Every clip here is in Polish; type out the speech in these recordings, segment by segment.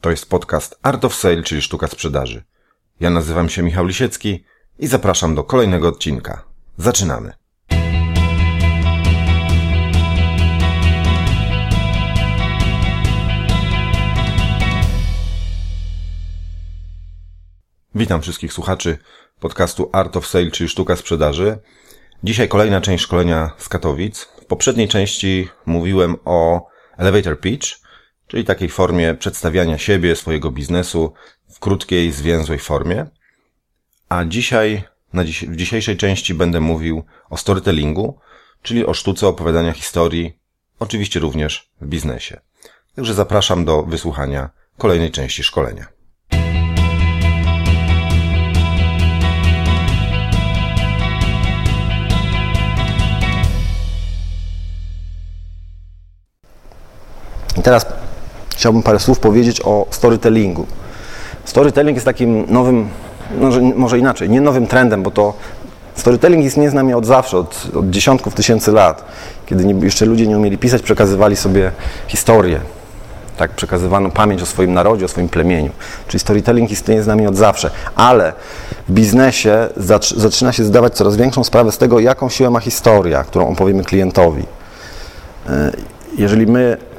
To jest podcast Art of Sale, czyli sztuka sprzedaży. Ja nazywam się Michał Lisiecki i zapraszam do kolejnego odcinka. Zaczynamy. Witam wszystkich słuchaczy podcastu Art of Sale, czyli sztuka sprzedaży. Dzisiaj kolejna część szkolenia z Katowic. W poprzedniej części mówiłem o elevator pitch, czyli takiej formie przedstawiania siebie, swojego biznesu w krótkiej, zwięzłej formie. A dzisiaj, dziś, w dzisiejszej części będę mówił o storytellingu, czyli o sztuce opowiadania historii, oczywiście również w biznesie. Także zapraszam do wysłuchania kolejnej części szkolenia. I teraz chciałbym parę słów powiedzieć o storytellingu. Storytelling jest takim nowym, może, może inaczej, nie nowym trendem, bo to storytelling istnieje z nami od zawsze, od, od dziesiątków tysięcy lat. Kiedy nie, jeszcze ludzie nie umieli pisać, przekazywali sobie historię. Tak, przekazywano pamięć o swoim narodzie, o swoim plemieniu. Czyli storytelling istnieje z nami od zawsze. Ale w biznesie zaczyna się zdawać coraz większą sprawę z tego, jaką siłę ma historia, którą opowiemy klientowi. E, jeżeli my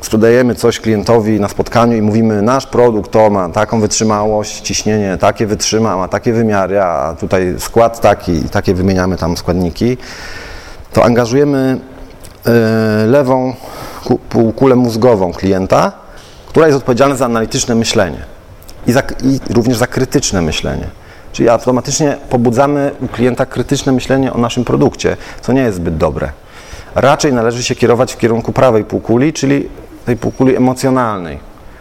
sprzedajemy coś klientowi na spotkaniu i mówimy, nasz produkt to ma taką wytrzymałość, ciśnienie takie wytrzyma, ma takie wymiary, a tutaj skład taki i takie wymieniamy tam składniki, to angażujemy y, lewą półkulę mózgową klienta, która jest odpowiedzialna za analityczne myślenie i, za, i również za krytyczne myślenie. Czyli automatycznie pobudzamy u klienta krytyczne myślenie o naszym produkcie, co nie jest zbyt dobre. Raczej należy się kierować w kierunku prawej półkuli, czyli tej półkuli emocjonalnej,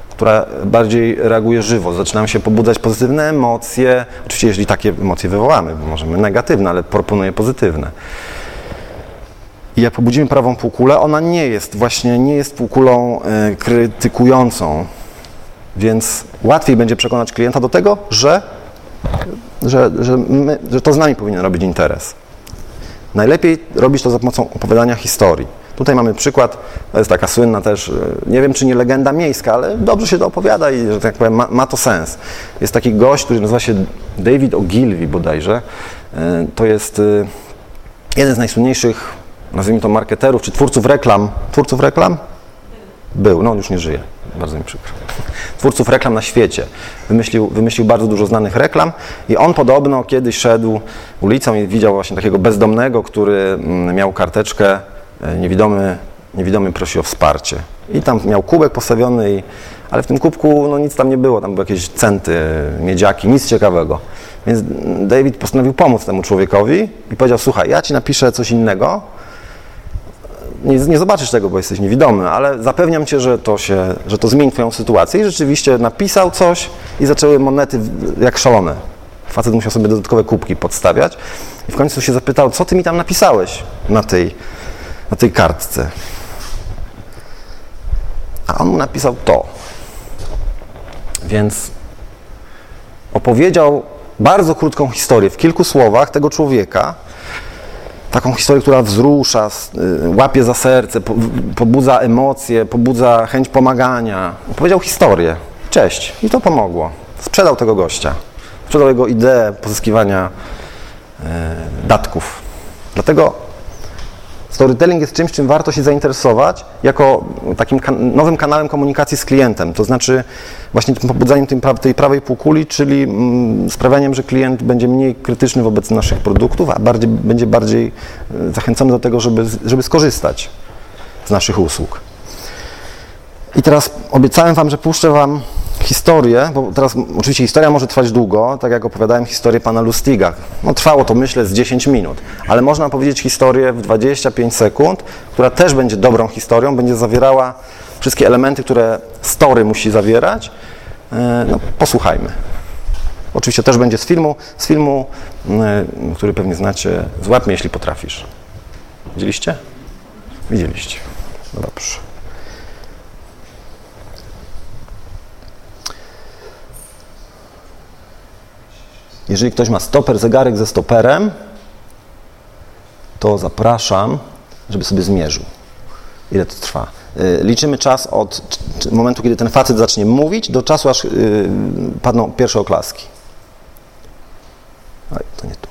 która bardziej reaguje żywo. Zaczynamy się pobudzać pozytywne emocje. Oczywiście, jeżeli takie emocje wywołamy, możemy negatywne, ale proponuję pozytywne. I jak pobudzimy prawą półkulę, ona nie jest właśnie, nie jest półkulą y, krytykującą, więc łatwiej będzie przekonać klienta do tego, że, że, że, my, że to z nami powinien robić interes. Najlepiej robić to za pomocą opowiadania historii. Tutaj mamy przykład, to jest taka słynna też, e, nie wiem czy nie legenda miejska, ale dobrze się to opowiada i, że tak powiem, ma, ma to sens. Jest taki gość, który nazywa się David Ogilvy bodajże. E, to jest e, jeden z najsłynniejszych, nazwijmy to marketerów, czy twórców reklam. Twórców reklam? Był, no on już nie żyje. Bardzo mi przykro. Twórców reklam na świecie. Wymyślił, wymyślił bardzo dużo znanych reklam i on podobno kiedyś szedł ulicą i widział właśnie takiego bezdomnego, który mm, miał karteczkę niewidomy, niewidomy prosi o wsparcie. I tam miał kubek postawiony, i, ale w tym kubku no, nic tam nie było, tam były jakieś centy, miedziaki, nic ciekawego. Więc David postanowił pomóc temu człowiekowi i powiedział, słuchaj, ja ci napiszę coś innego, nie, nie, zobaczysz tego, bo jesteś niewidomy, ale zapewniam cię, że to, się, że to zmieni twoją sytuację. I rzeczywiście napisał coś i zaczęły monety jak szalone. Facet musiał sobie dodatkowe kubki podstawiać i w końcu się zapytał, co ty mi tam napisałeś na tej na tej kartce. A on mu napisał to. Więc opowiedział bardzo krótką historię w kilku słowach tego człowieka, taką historię, która wzrusza, y, łapie za serce, pobudza emocje, pobudza chęć pomagania. Opowiedział historię. Cześć. I to pomogło. Sprzedał tego gościa. Sprzedał jego ideę pozyskiwania e, datków. Dlatego Storytelling jest czymś, czym warto się zainteresować jako takim kan nowym kanałem komunikacji z klientem, to znaczy właśnie tym pobudzaniem tej, pra tej prawej półkuli, czyli mm, sprawianiem, że klient będzie mniej krytyczny wobec naszych produktów, a bardziej, będzie bardziej e, zachęcony do tego, żeby, żeby skorzystać z naszych usług. I teraz obiecałem Wam, że puszczę Wam historię, bo teraz oczywiście historia może trwać długo, tak jak opowiadałem historię pana Lustiga. No, trwało to myślę z 10 minut, ale można powiedzieć historię w 25 sekund, która też będzie dobrą historią, będzie zawierała wszystkie elementy, które story musi zawierać. E, no, posłuchajmy. Oczywiście też będzie z filmu, z filmu, e, który pewnie znacie, Złap mnie, jeśli potrafisz. Widzieliście? Widzieliście. Dobrze. Jeżeli ktoś ma stoper, zegarek ze stoperem, to zapraszam, żeby sobie zmierzył, ile to trwa. y, liczymy czas od momentu, kiedy ten facet zacznie mówić, do czasu, aż y, padną pierwsze oklaski. Oj, to nie tu.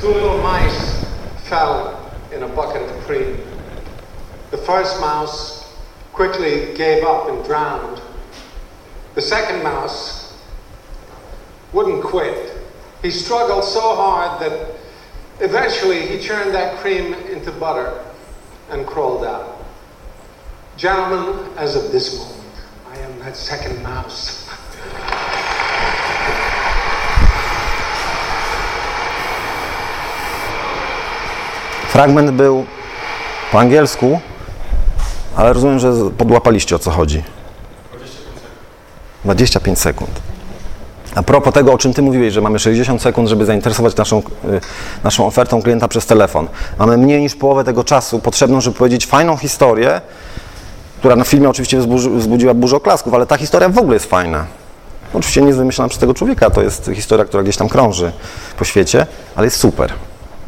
Two little mice fell in a bucket of cream. The first mouse quickly gave up and drowned. The second mouse wouldn't quit. He struggled so hard that eventually he turned that cream into butter and crawled out. Gentlemen, as of this moment, I am that second mouse. Fragment był po angielsku, ale rozumiem, że podłapaliście o co chodzi. 25 sekund. A propos tego, o czym Ty mówiłeś, że mamy 60 sekund, żeby zainteresować naszą, y, naszą ofertą klienta przez telefon. Mamy mniej niż połowę tego czasu potrzebną, żeby powiedzieć fajną historię, która na filmie oczywiście wzbudziła burzę oklasków, ale ta historia w ogóle jest fajna. Oczywiście nie jest wymyślona przez tego człowieka, to jest historia, która gdzieś tam krąży po świecie, ale jest super.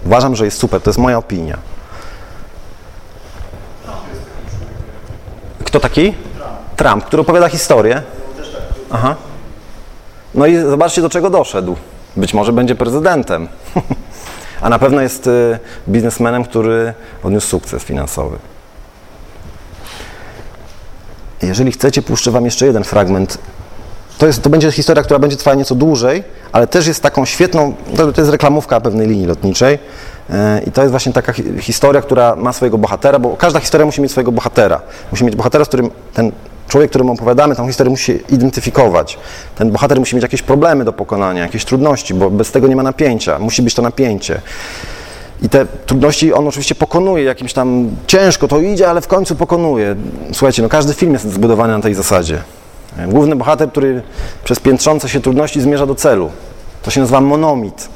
Uważam, że jest super, to jest moja opinia. Kto taki? Trump, który opowiada historię. Aha. No i zobaczcie, do czego doszedł. Być może będzie prezydentem. A na pewno jest y, biznesmenem, który odniósł sukces finansowy. Jeżeli chcecie, puszczę Wam jeszcze jeden fragment. To, jest, to będzie historia, która będzie trwała nieco dłużej, ale też jest taką świetną, to jest reklamówka pewnej linii lotniczej. I to jest właśnie taka hi- historia, która ma swojego bohatera, bo każda historia musi mieć swojego bohatera. Musi mieć bohatera, z którym ten człowiek, któremu opowiadamy, tą historię musi identyfikować. Ten bohater musi mieć jakieś problemy do pokonania, jakieś trudności, bo bez tego nie ma napięcia. Musi być to napięcie. I te trudności on oczywiście pokonuje, jakimś tam ciężko to idzie, ale w końcu pokonuje. Słuchajcie, no każdy film jest zbudowany na tej zasadzie. Główny bohater, który przez piętrzące się trudności zmierza do celu. To się nazywa monomit.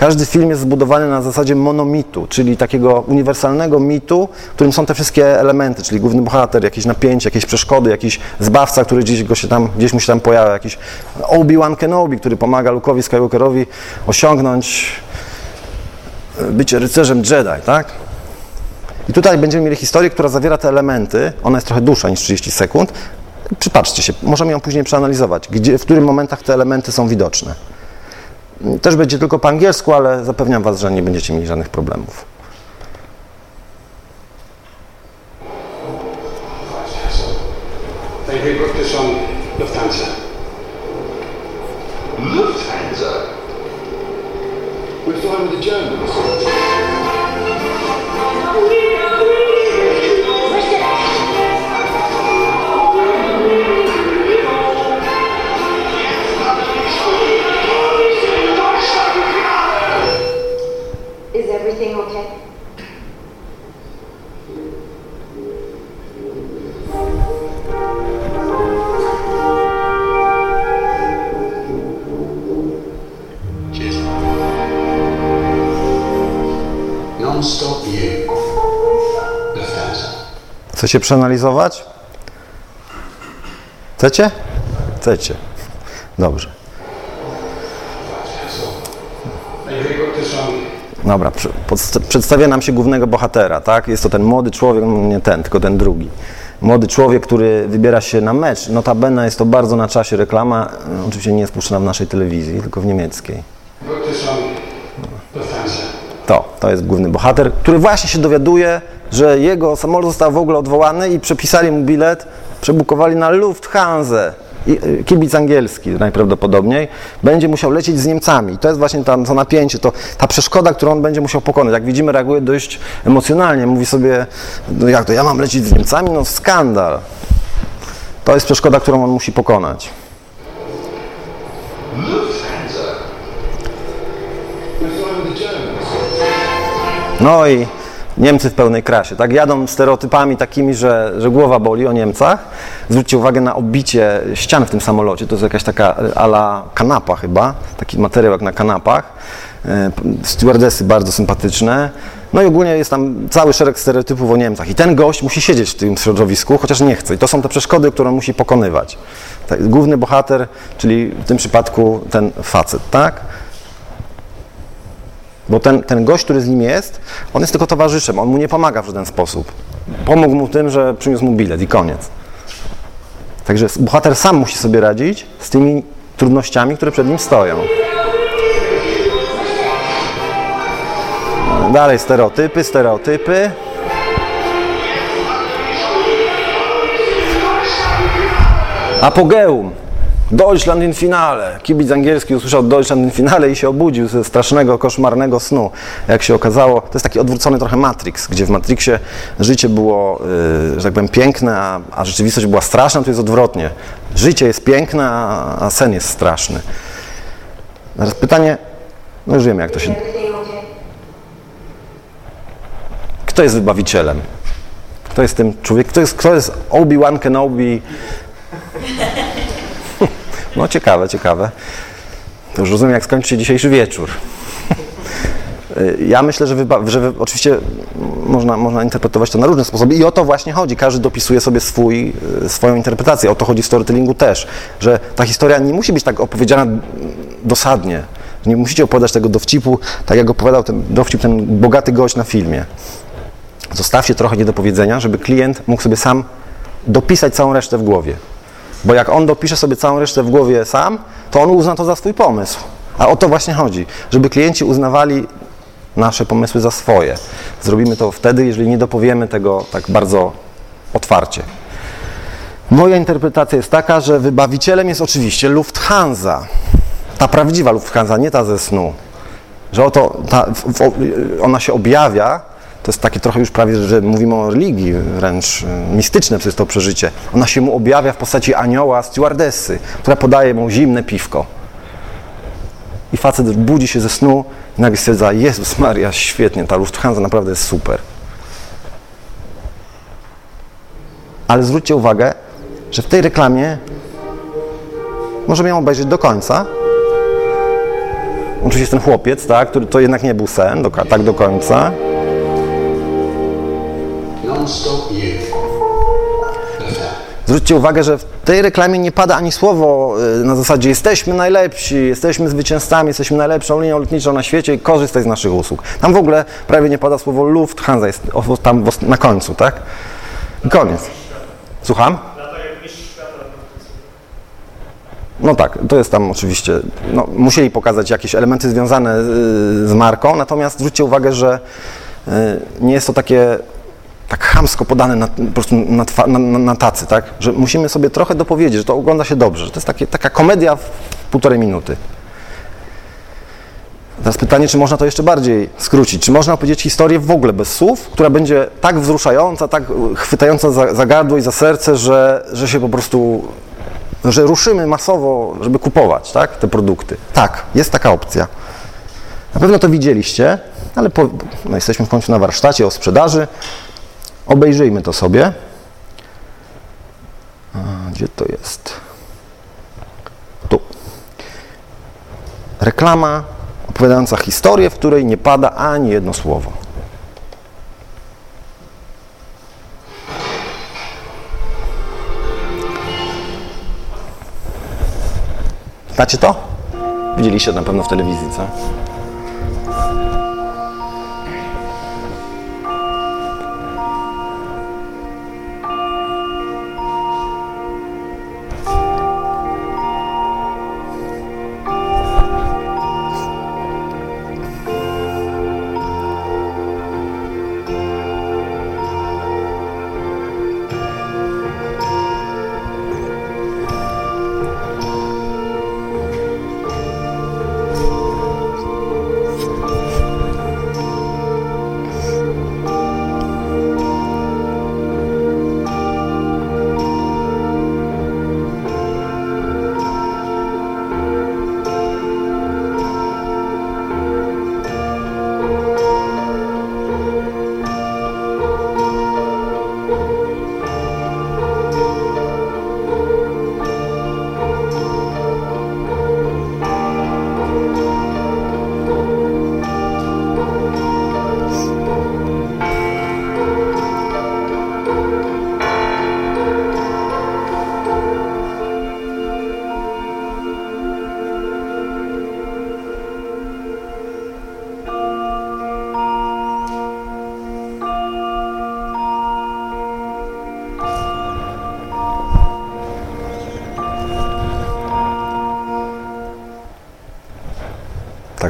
Każdy film jest zbudowany na zasadzie monomitu, czyli takiego uniwersalnego mitu, w którym są te wszystkie elementy, czyli główny bohater, jakieś napięcie, jakieś przeszkody, jakiś zbawca, który gdzieś, go się tam, gdzieś mu się tam pojawia, jakiś Obi-Wan Kenobi, który pomaga Luke'owi Skywalkerowi osiągnąć bycie rycerzem Jedi, tak? I tutaj będziemy mieli historię, która zawiera te elementy. Ona jest trochę dłuższa niż 30 sekund. Przypatrzcie się, możemy ją później przeanalizować, gdzie, w których momentach te elementy są widoczne. Też będzie tylko po angielsku, ale zapewniam Was, że nie będziecie mieli żadnych problemów. Lufthansa. Lufthansa? We're flying with the Germans. Chcecie przeanalizować? Chcecie? Chcecie. Dobrze. Dobra, przedstawia nam się głównego bohatera, tak? Jest to ten młody człowiek, no nie ten, tylko ten drugi. Młody człowiek, który wybiera się na mecz. Notabene jest to bardzo na czasie reklama. Oczywiście nie jest puszczona w naszej telewizji, tylko w niemieckiej. To, to jest główny bohater, który właśnie się dowiaduje, że jego samolot został w ogóle odwołany i przepisali mu bilet, przebukowali na Lufthansa. I, y, kibic angielski najprawdopodobniej będzie musiał lecieć z Niemcami. I to jest właśnie tam to napięcie, to, ta przeszkoda, którą on będzie musiał pokonać. Jak widzimy, reaguje dość emocjonalnie. Mówi sobie, no jak to, ja mam lecieć z Niemcami? No skandal. To jest przeszkoda, którą on musi pokonać. Lufthansa? We're flying with the Germans. No i Niemcy w pełnej krasie, tak? Jadą stereotypami takimi, że, że głowa boli o Niemcach. Zwróćcie uwagę na obicie ścian w tym samolocie. To jest jakaś taka ala kanapa chyba, taki materiał jak na kanapach. E, Stewardesy bardzo sympatyczne. No i ogólnie jest tam cały szereg stereotypów o Niemcach. I ten gość musi siedzieć w tym środowisku, chociaż nie chce. I to są te przeszkody, które musi pokonywać. Tak, główny bohater, czyli w tym przypadku ten facet, tak? Bo ten, ten gość, który z nim jest, on jest tylko towarzyszem, on mu nie pomaga w żaden sposób. Pomógł mu tym, że przyniósł mu bilet i koniec. Także bohater sam musi sobie radzić z tymi trudnościami, które przed nim stoją. Dalej stereotypy, stereotypy. Apogeum. Deutschland in finale. Kibic angielski usłyszał Deutschland in finale i się obudził ze strasznego, koszmarnego snu. Jak się okazało, to jest taki odwrócony trochę Matrix, gdzie w Matrixie życie było, yy, że tak powiem, piękne, a, a rzeczywistość była straszna, to jest odwrotnie. Życie jest piękne, a, a sen jest straszny. Teraz pytanie, no już wiemy jak to się... Kto jest wybawicielem? Kto jest tym człowiekiem? Kto jest, kto jest Obi-Wan Kenobi? No ciekawe, ciekawe. To już rozumiem, jak skończy się dzisiejszy wieczór. Ja myślę, że, że wy- oczywiście można, można interpretować to na różne sposoby i o to właśnie chodzi. Każdy dopisuje sobie swój, y, swoją interpretację. O to chodzi w storytellingu też, że ta historia nie musi być tak opowiedziana dosadnie. Nie musicie opowiadać tego dowcipu, tak jak opowiadał ten dowcip ten bogaty gość na filmie. Zostawcie trochę niedopowiedzenia, żeby klient mógł sobie sam dopisać całą resztę w głowie. Bo jak on dopisze sobie całą resztę w głowie sam, to on uzna to za swój pomysł. A o to właśnie chodzi, żeby klienci uznawali nasze pomysły za swoje. Zrobimy to wtedy, jeżeli nie dopowiemy tego tak bardzo otwarcie. Moja interpretacja jest taka, że wybawicielem jest oczywiście Lufthansa. Ta prawdziwa Lufthansa, nie ta ze snu. Że oto ta, ona się objawia, to jest takie trochę już prawie, że mówimy o religii, wręcz y, mistyczne przez to przeżycie. Ona się mu objawia w postaci anioła, stewardessy, która podaje mu zimne piwko. I facet budzi się ze snu i nagle stwierdza, Jezus Maria, świetnie, ta Lufthansa naprawdę jest super. Ale zwróćcie uwagę, że w tej reklamie możemy ją obejrzeć do końca. Oczywiście jest ten chłopiec, tak, który to jednak nie był sen, do, tak do końca. Zwróćcie uwagę, że w tej reklamie nie pada ani słowo y, na zasadzie jesteśmy najlepsi, jesteśmy zwycięzcami, jesteśmy najlepszą linią lotniczą na świecie i korzystaj z naszych usług. Tam w ogóle prawie nie pada słowo Lufthansa, jest tam na końcu, tak? I koniec. Słucham? No tak, to jest tam oczywiście, no, musieli pokazać jakieś elementy związane y, z marką, natomiast zwróćcie uwagę, że y, nie jest to takie tak chamsko podane na, po prostu na, twa- na, na, tacy, tak? Że musimy sobie trochę dopowiedzieć, że to ogląda się dobrze, że to jest takie, taka komedia w półtorej minuty. Teraz pytanie, czy można to jeszcze bardziej skrócić? Czy można opowiedzieć historię w ogóle bez słów, która będzie tak wzruszająca, tak chwytająca za, za gardło i za serce, że, że się po prostu, że ruszymy masowo, żeby kupować tak, te produkty? Tak, jest taka opcja. Na pewno to widzieliście, ale po, no jesteśmy w końcu na warsztacie o sprzedaży. Obejrzyjmy to sobie. Gdzie to jest? Tu. Reklama opowiadająca historię, w której nie pada ani jedno słowo. Znacie to? Widzieliście na pewno w telewizji, co?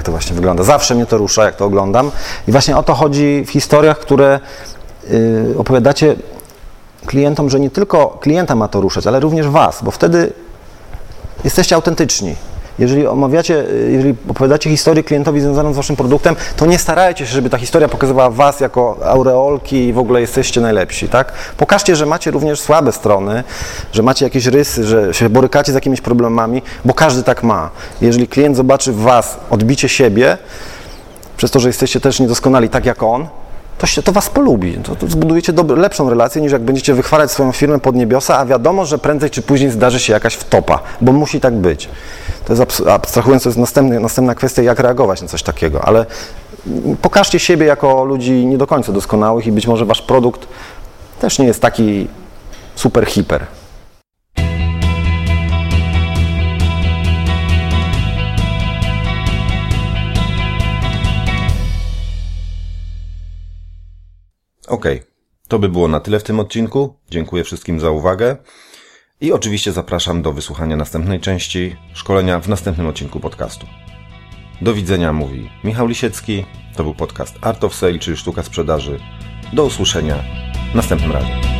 Tak to właśnie wygląda. Zawsze mnie to rusza, jak to oglądam. I właśnie o to chodzi w historiach, które yy, opowiadacie klientom, że nie tylko klienta ma to ruszać, ale również was, bo wtedy jesteście autentyczni. Jeżeli omawiacie, jeżeli opowiadacie historię klientowi związaną z waszym produktem, to nie starajcie się, żeby ta historia pokazywała was jako aureolki i w ogóle jesteście najlepsi, tak? Pokażcie, że macie również słabe strony, że macie jakieś rysy, że się borykacie z jakimiś problemami, bo każdy tak ma. Jeżeli klient zobaczy w was odbicie siebie, przez to, że jesteście też niedoskonali tak jak on, to, się, to was polubi. To, to zbudujecie lepszą relację niż jak będziecie wychwalać swoją firmę pod niebiosa, a wiadomo, że prędzej czy później zdarzy się jakaś wtopa, bo musi tak być. To jest abs- abstrahując, to jest następny, następna kwestia, jak reagować na coś takiego, ale pokażcie siebie jako ludzi nie do końca doskonałych i być może wasz produkt też nie jest taki super hiper. Okej, to by było na tyle w tym odcinku. Dziękuję wszystkim za uwagę. I oczywiście zapraszam do wysłuchania następnej części szkolenia w następnym odcinku podcastu. Do widzenia mówi Michał Lisiecki. To był podcast Art of Sale, czyli sztuka sprzedaży. Do usłyszenia następnym razem.